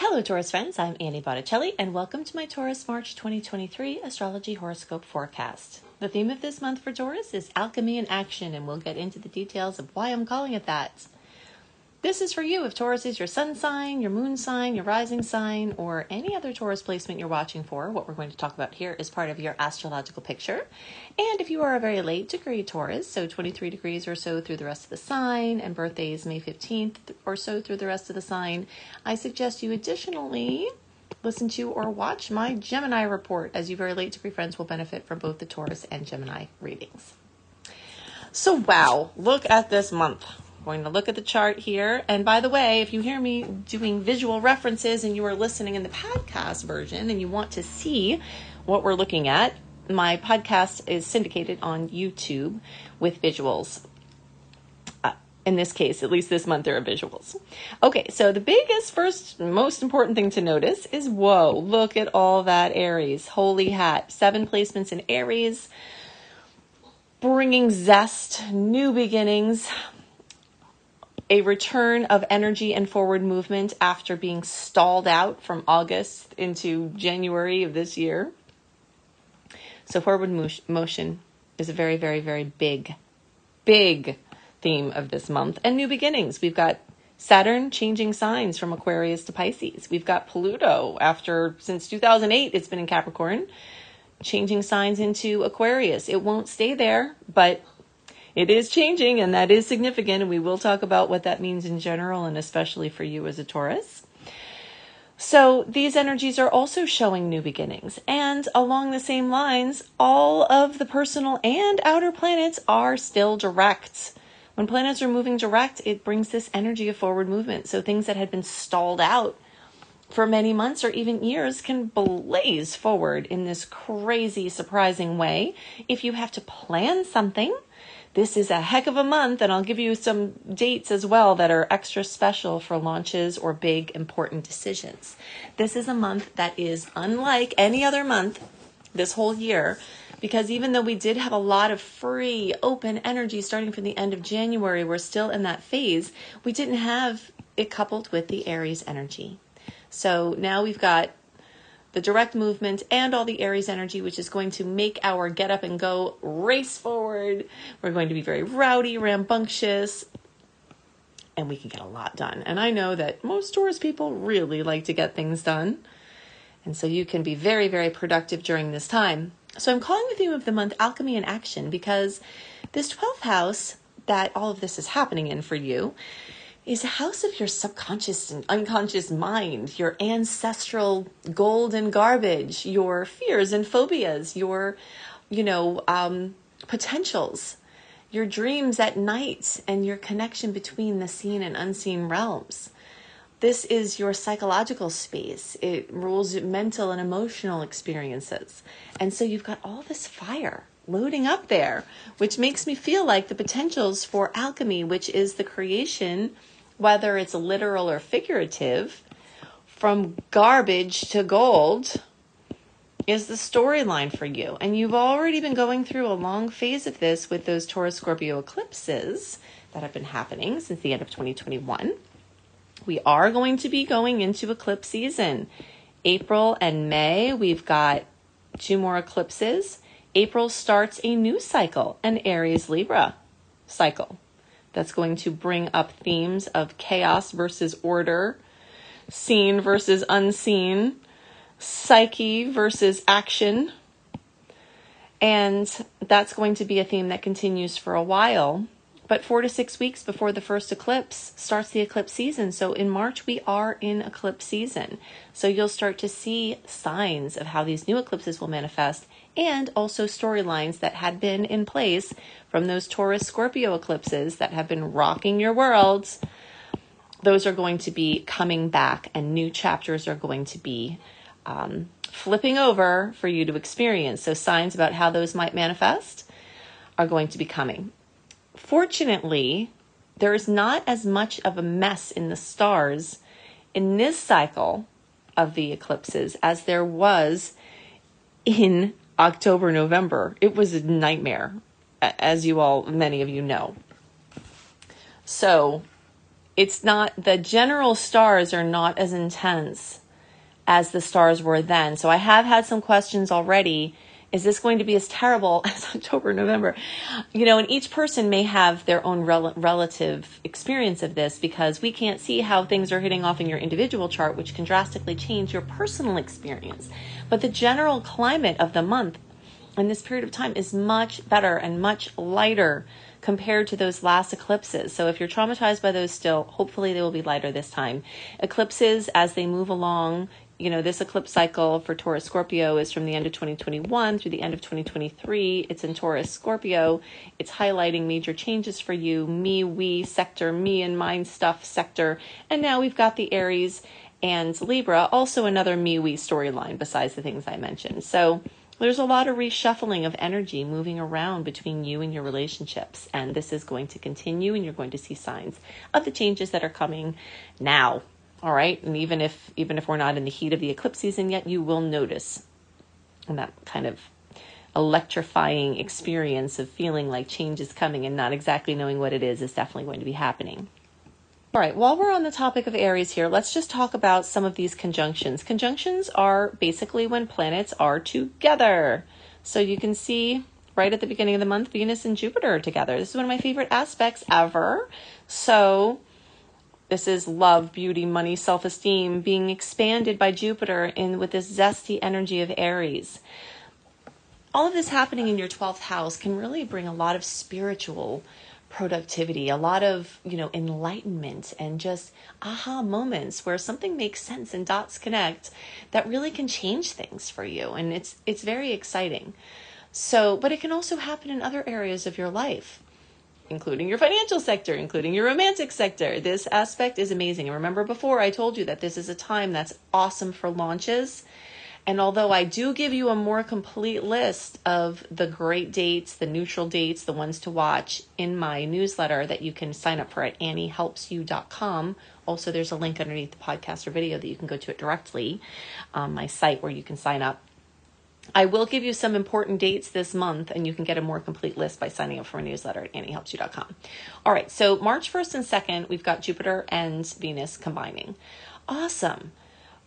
Hello, Taurus friends. I'm Annie Botticelli, and welcome to my Taurus March 2023 astrology horoscope forecast. The theme of this month for Taurus is alchemy in action, and we'll get into the details of why I'm calling it that. This is for you if Taurus is your sun sign, your moon sign, your rising sign, or any other Taurus placement you're watching for. What we're going to talk about here is part of your astrological picture. And if you are a very late degree Taurus, so 23 degrees or so through the rest of the sign, and birthday is May 15th or so through the rest of the sign, I suggest you additionally listen to or watch my Gemini report, as you very late degree friends will benefit from both the Taurus and Gemini readings. So, wow, look at this month going to look at the chart here. And by the way, if you hear me doing visual references and you are listening in the podcast version and you want to see what we're looking at, my podcast is syndicated on YouTube with visuals. Uh, in this case, at least this month, there are visuals. Okay, so the biggest, first, most important thing to notice is whoa, look at all that Aries. Holy hat. Seven placements in Aries, bringing zest, new beginnings, a return of energy and forward movement after being stalled out from August into January of this year. So, forward motion is a very, very, very big, big theme of this month. And new beginnings. We've got Saturn changing signs from Aquarius to Pisces. We've got Pluto after, since 2008, it's been in Capricorn, changing signs into Aquarius. It won't stay there, but it is changing and that is significant. And we will talk about what that means in general and especially for you as a Taurus. So these energies are also showing new beginnings. And along the same lines, all of the personal and outer planets are still direct. When planets are moving direct, it brings this energy of forward movement. So things that had been stalled out for many months or even years can blaze forward in this crazy, surprising way. If you have to plan something, this is a heck of a month, and I'll give you some dates as well that are extra special for launches or big important decisions. This is a month that is unlike any other month this whole year because even though we did have a lot of free, open energy starting from the end of January, we're still in that phase. We didn't have it coupled with the Aries energy. So now we've got the direct movement, and all the Aries energy, which is going to make our get up and go race forward. We're going to be very rowdy, rambunctious, and we can get a lot done. And I know that most Taurus people really like to get things done. And so you can be very, very productive during this time. So I'm calling the theme of the month Alchemy in Action because this 12th house that all of this is happening in for you is a house of your subconscious and unconscious mind, your ancestral golden garbage, your fears and phobias, your, you know, um, potentials, your dreams at night, and your connection between the seen and unseen realms. This is your psychological space. It rules mental and emotional experiences. And so you've got all this fire loading up there, which makes me feel like the potentials for alchemy, which is the creation whether it's literal or figurative, from garbage to gold is the storyline for you. And you've already been going through a long phase of this with those Taurus Scorpio eclipses that have been happening since the end of 2021. We are going to be going into eclipse season. April and May, we've got two more eclipses. April starts a new cycle, an Aries Libra cycle that's going to bring up themes of chaos versus order, seen versus unseen, psyche versus action. And that's going to be a theme that continues for a while. But four to six weeks before the first eclipse starts the eclipse season. So in March, we are in eclipse season. So you'll start to see signs of how these new eclipses will manifest and also storylines that had been in place from those Taurus Scorpio eclipses that have been rocking your worlds. Those are going to be coming back, and new chapters are going to be um, flipping over for you to experience. So, signs about how those might manifest are going to be coming. Fortunately, there is not as much of a mess in the stars in this cycle of the eclipses as there was in October, November, it was a nightmare, as you all, many of you know. So it's not the general stars are not as intense as the stars were then. So I have had some questions already. Is this going to be as terrible as October, November? You know, and each person may have their own rel- relative experience of this because we can't see how things are hitting off in your individual chart, which can drastically change your personal experience. But the general climate of the month and this period of time is much better and much lighter compared to those last eclipses. So if you're traumatized by those still, hopefully they will be lighter this time. Eclipses, as they move along, you know, this eclipse cycle for Taurus Scorpio is from the end of 2021 through the end of 2023. It's in Taurus Scorpio. It's highlighting major changes for you, me, we sector, me and mine stuff sector. And now we've got the Aries and Libra, also another me, we storyline besides the things I mentioned. So there's a lot of reshuffling of energy moving around between you and your relationships. And this is going to continue, and you're going to see signs of the changes that are coming now all right. And even if, even if we're not in the heat of the eclipse season yet, you will notice that kind of electrifying experience of feeling like change is coming and not exactly knowing what it is is definitely going to be happening. All right, while we're on the topic of Aries here, let's just talk about some of these conjunctions. Conjunctions are basically when planets are together. So you can see right at the beginning of the month, Venus and Jupiter are together. This is one of my favorite aspects ever. So this is love, beauty, money, self esteem being expanded by Jupiter in with this zesty energy of Aries. All of this happening in your 12th house can really bring a lot of spiritual productivity, a lot of, you know, enlightenment and just aha moments where something makes sense and dots connect that really can change things for you and it's it's very exciting. So, but it can also happen in other areas of your life including your financial sector, including your romantic sector. This aspect is amazing. And remember before I told you that this is a time that's awesome for launches. And although I do give you a more complete list of the great dates, the neutral dates, the ones to watch in my newsletter that you can sign up for at anniehelpsyou.com. Also, there's a link underneath the podcast or video that you can go to it directly, um, my site where you can sign up I will give you some important dates this month, and you can get a more complete list by signing up for a newsletter at anniehelpsyou.com. All right, so March 1st and 2nd, we've got Jupiter and Venus combining. Awesome.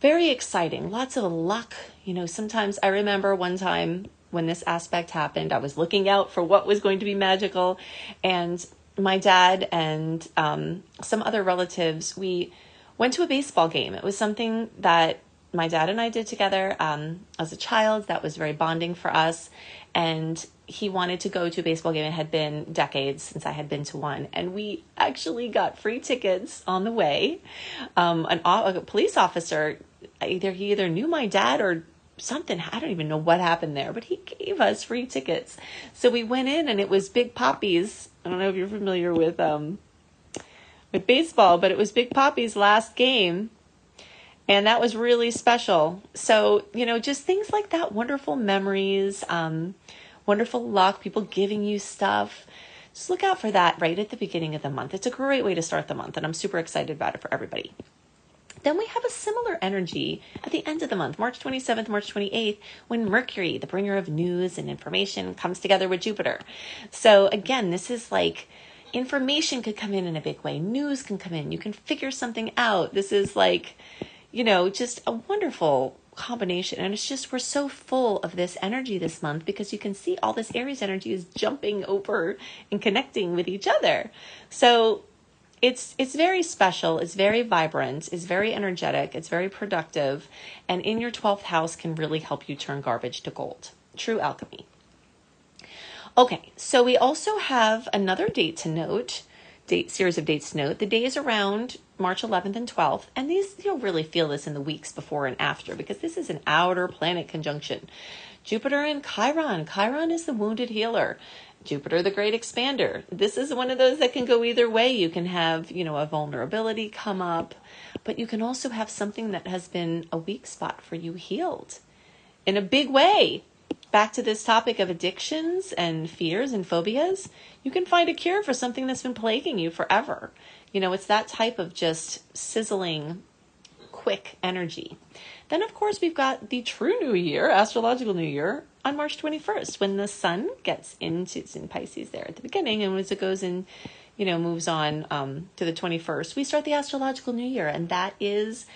Very exciting. Lots of luck. You know, sometimes I remember one time when this aspect happened, I was looking out for what was going to be magical, and my dad and um, some other relatives, we went to a baseball game. It was something that my dad and I did together um, as a child. That was very bonding for us. And he wanted to go to a baseball game. It had been decades since I had been to one. And we actually got free tickets on the way. Um, an, a police officer, either he either knew my dad or something. I don't even know what happened there, but he gave us free tickets. So we went in and it was Big Papi's. I don't know if you're familiar with um, with baseball, but it was Big Papi's last game and that was really special. So, you know, just things like that, wonderful memories, um, wonderful luck, people giving you stuff. Just look out for that right at the beginning of the month. It's a great way to start the month, and I'm super excited about it for everybody. Then we have a similar energy at the end of the month, March 27th, March 28th, when Mercury, the bringer of news and information, comes together with Jupiter. So, again, this is like information could come in in a big way, news can come in, you can figure something out. This is like, you know, just a wonderful combination. And it's just, we're so full of this energy this month because you can see all this Aries energy is jumping over and connecting with each other. So it's it's very special. It's very vibrant. It's very energetic. It's very productive. And in your 12th house can really help you turn garbage to gold. True alchemy. Okay so we also have another date to note date series of dates note the day is around March 11th and 12th. And these, you'll really feel this in the weeks before and after because this is an outer planet conjunction. Jupiter and Chiron. Chiron is the wounded healer. Jupiter, the great expander. This is one of those that can go either way. You can have, you know, a vulnerability come up, but you can also have something that has been a weak spot for you healed in a big way. Back to this topic of addictions and fears and phobias, you can find a cure for something that's been plaguing you forever. You know, it's that type of just sizzling, quick energy. Then, of course, we've got the true new year, astrological new year, on March 21st, when the sun gets into, it's in Pisces there at the beginning, and as it goes in, you know, moves on um, to the 21st, we start the astrological new year. And that is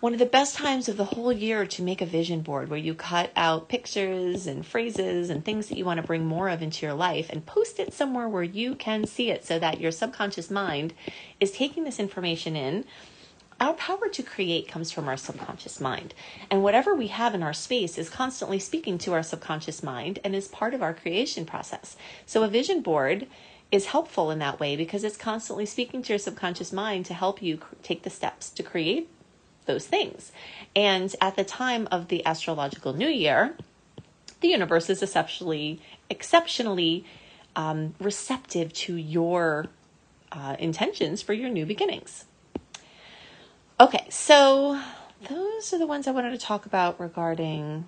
one of the best times of the whole year to make a vision board where you cut out pictures and phrases and things that you want to bring more of into your life and post it somewhere where you can see it so that your subconscious mind is taking this information in. Our power to create comes from our subconscious mind. And whatever we have in our space is constantly speaking to our subconscious mind and is part of our creation process. So a vision board is helpful in that way because it's constantly speaking to your subconscious mind to help you take the steps to create those things. And at the time of the astrological new year, the universe is exceptionally, exceptionally um, receptive to your uh, intentions for your new beginnings. Okay, so those are the ones I wanted to talk about regarding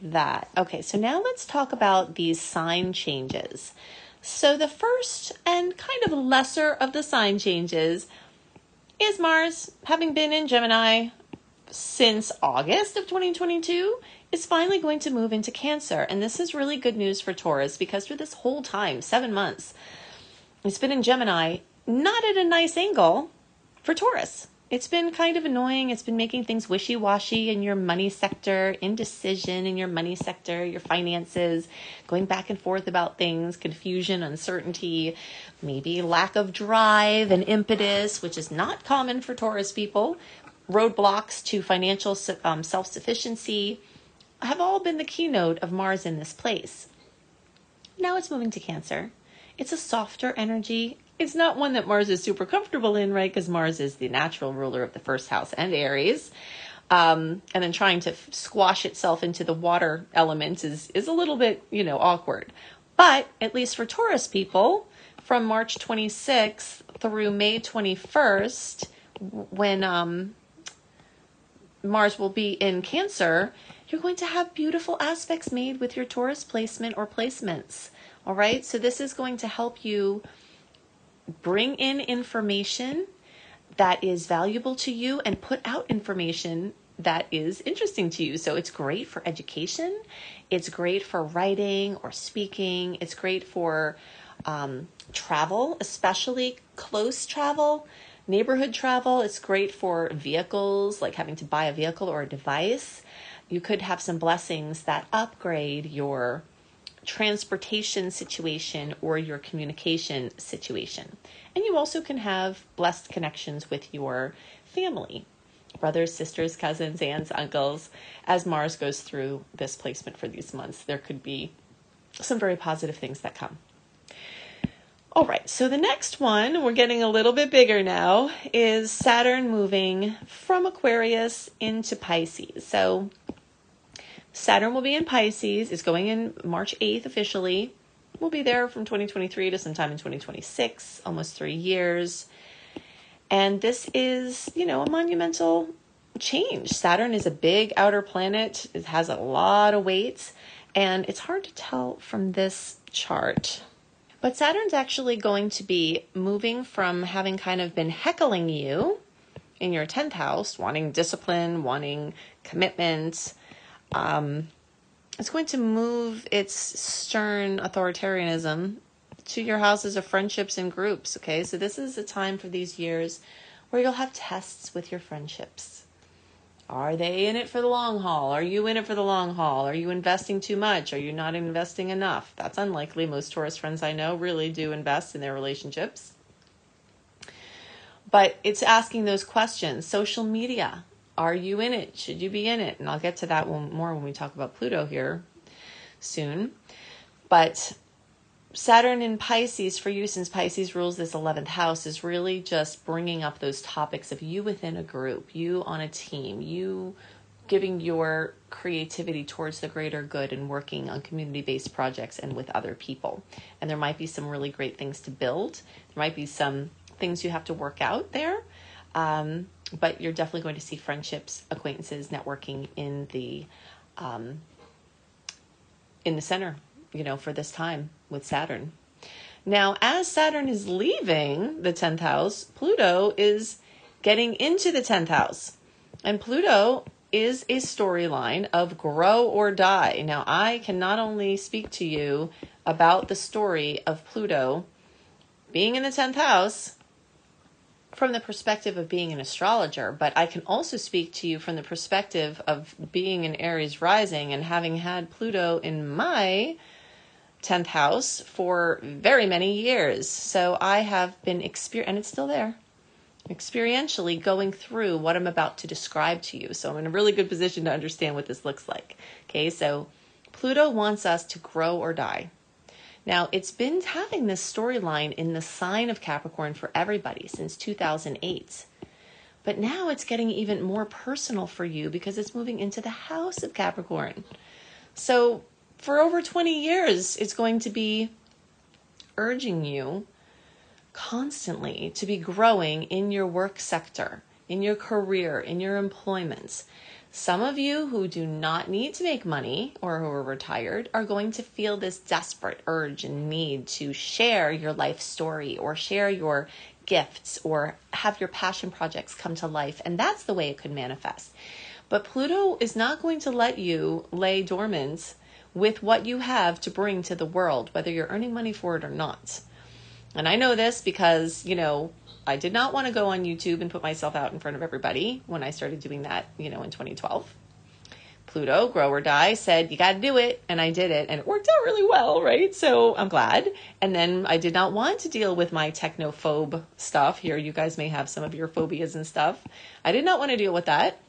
that. Okay, so now let's talk about these sign changes. So, the first and kind of lesser of the sign changes is Mars, having been in Gemini since August of 2022, is finally going to move into Cancer. And this is really good news for Taurus because for this whole time, seven months, it's been in Gemini, not at a nice angle for Taurus. It's been kind of annoying. It's been making things wishy washy in your money sector, indecision in your money sector, your finances, going back and forth about things, confusion, uncertainty, maybe lack of drive and impetus, which is not common for Taurus people, roadblocks to financial um, self sufficiency have all been the keynote of Mars in this place. Now it's moving to Cancer. It's a softer energy it's not one that Mars is super comfortable in, right? Because Mars is the natural ruler of the first house and Aries. Um, and then trying to f- squash itself into the water elements is, is a little bit, you know, awkward. But at least for Taurus people, from March 26th through May 21st, when um, Mars will be in Cancer, you're going to have beautiful aspects made with your Taurus placement or placements. All right. So this is going to help you bring in information that is valuable to you and put out information that is interesting to you. So it's great for education, it's great for writing or speaking, it's great for um, travel, especially close travel, neighborhood travel. It's great for vehicles, like having to buy a vehicle or a device. You could have some blessings that upgrade your transportation situation or your communication situation. And you also can have blessed connections with your family brothers, sisters, cousins, aunts, uncles. As Mars goes through this placement for these months, there could be some very positive things that come. All right, so the next one, we're getting a little bit bigger now, is Saturn moving from Aquarius into Pisces. So Saturn will be in Pisces. It's going in March 8th officially. We'll be there from 2023 to sometime in 2026, almost three years. And this is, you know, a monumental change. Saturn is a big outer planet, it has a lot of weight, and it's hard to tell from this chart. But Saturn's actually going to be moving from having kind of been heckling you in your 10th house, wanting discipline, wanting commitment, um, it's going to move its stern authoritarianism to your houses of friendships and groups. Okay, so this is a time for these years where you'll have tests with your friendships. Are they in it for the long haul? Are you in it for the long haul? Are you investing too much? Are you not investing enough? That's unlikely. Most Taurus friends I know really do invest in their relationships. But it's asking those questions. Social media. Are you in it? Should you be in it? And I'll get to that one more when we talk about Pluto here soon. But Saturn in Pisces for you, since Pisces rules this 11th house, is really just bringing up those topics of you within a group, you on a team, you giving your creativity towards the greater good and working on community based projects and with other people. And there might be some really great things to build, there might be some things you have to work out there. Um, but you're definitely going to see friendships, acquaintances, networking in the um, in the center, you know, for this time with Saturn. Now, as Saturn is leaving the 10th house, Pluto is getting into the 10th house. And Pluto is a storyline of grow or die. Now, I can not only speak to you about the story of Pluto being in the 10th house from the perspective of being an astrologer, but I can also speak to you from the perspective of being an Aries rising and having had Pluto in my 10th house for very many years. So I have been exper and it's still there. Experientially going through what I'm about to describe to you. So I'm in a really good position to understand what this looks like. Okay, so Pluto wants us to grow or die. Now, it's been having this storyline in the sign of Capricorn for everybody since 2008. But now it's getting even more personal for you because it's moving into the house of Capricorn. So, for over 20 years, it's going to be urging you constantly to be growing in your work sector, in your career, in your employments. Some of you who do not need to make money or who are retired are going to feel this desperate urge and need to share your life story or share your gifts or have your passion projects come to life. And that's the way it could manifest. But Pluto is not going to let you lay dormant with what you have to bring to the world, whether you're earning money for it or not. And I know this because, you know, I did not want to go on YouTube and put myself out in front of everybody when I started doing that, you know, in 2012. Pluto, grow or die, said, You got to do it. And I did it. And it worked out really well, right? So I'm glad. And then I did not want to deal with my technophobe stuff. Here, you guys may have some of your phobias and stuff. I did not want to deal with that.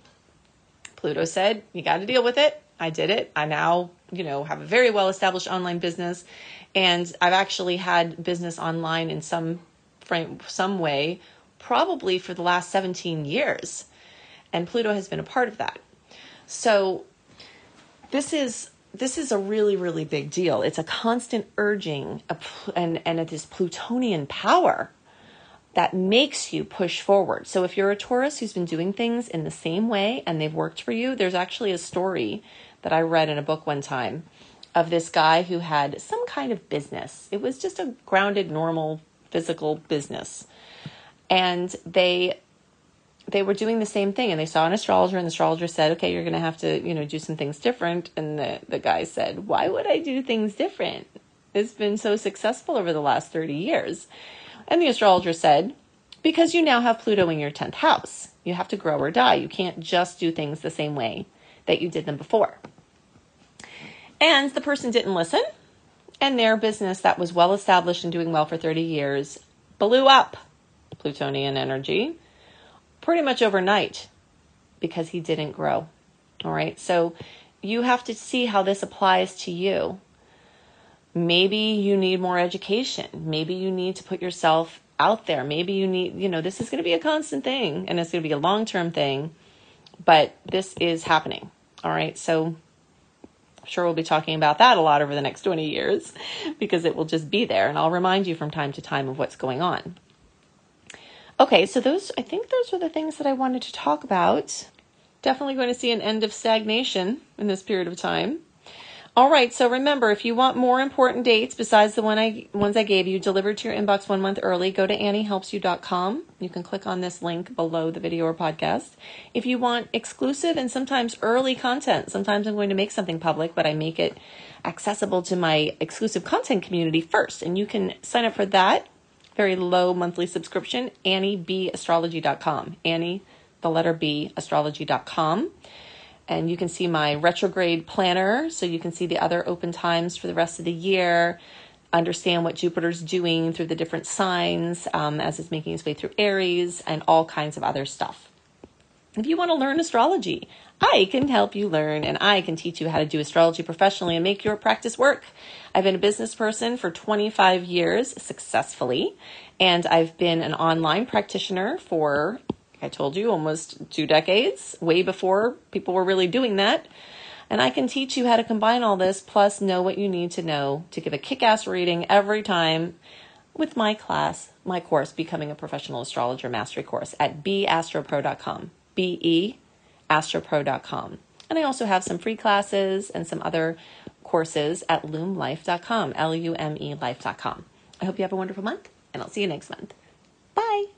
Pluto said, You got to deal with it. I did it. I now, you know, have a very well established online business. And I've actually had business online in some frame, some way, probably for the last 17 years. And Pluto has been a part of that. So this is this is a really really big deal. It's a constant urging and and it is Plutonian power that makes you push forward. So if you're a Taurus who's been doing things in the same way and they've worked for you, there's actually a story that I read in a book one time of this guy who had some kind of business. It was just a grounded normal physical business. And they they were doing the same thing and they saw an astrologer and the astrologer said, Okay, you're gonna have to, you know, do some things different. And the, the guy said, Why would I do things different? It's been so successful over the last 30 years. And the astrologer said, Because you now have Pluto in your 10th house. You have to grow or die. You can't just do things the same way that you did them before. And the person didn't listen and their business that was well established and doing well for 30 years blew up Plutonian energy pretty much overnight because he didn't grow. All right. So you have to see how this applies to you. Maybe you need more education. Maybe you need to put yourself out there. Maybe you need, you know, this is going to be a constant thing and it's going to be a long term thing, but this is happening. All right. So sure we'll be talking about that a lot over the next 20 years because it will just be there and I'll remind you from time to time of what's going on. Okay, so those I think those are the things that I wanted to talk about. Definitely going to see an end of stagnation in this period of time. All right, so remember, if you want more important dates besides the one I, ones I gave you delivered to your inbox one month early, go to anniehelpsyou.com. You can click on this link below the video or podcast. If you want exclusive and sometimes early content, sometimes I'm going to make something public, but I make it accessible to my exclusive content community first. And you can sign up for that very low monthly subscription, anniebastrology.com. Annie, the letter B, astrology.com and you can see my retrograde planner so you can see the other open times for the rest of the year understand what jupiter's doing through the different signs um, as it's making its way through aries and all kinds of other stuff. If you want to learn astrology i can help you learn and i can teach you how to do astrology professionally and make your practice work. I've been a business person for 25 years successfully and i've been an online practitioner for I told you, almost two decades, way before people were really doing that. And I can teach you how to combine all this, plus know what you need to know to give a kick ass reading every time with my class, my course, Becoming a Professional Astrologer Mastery Course at beastropro.com. B E astropro.com. And I also have some free classes and some other courses at lumelife.com, L U M E life.com. I hope you have a wonderful month, and I'll see you next month. Bye.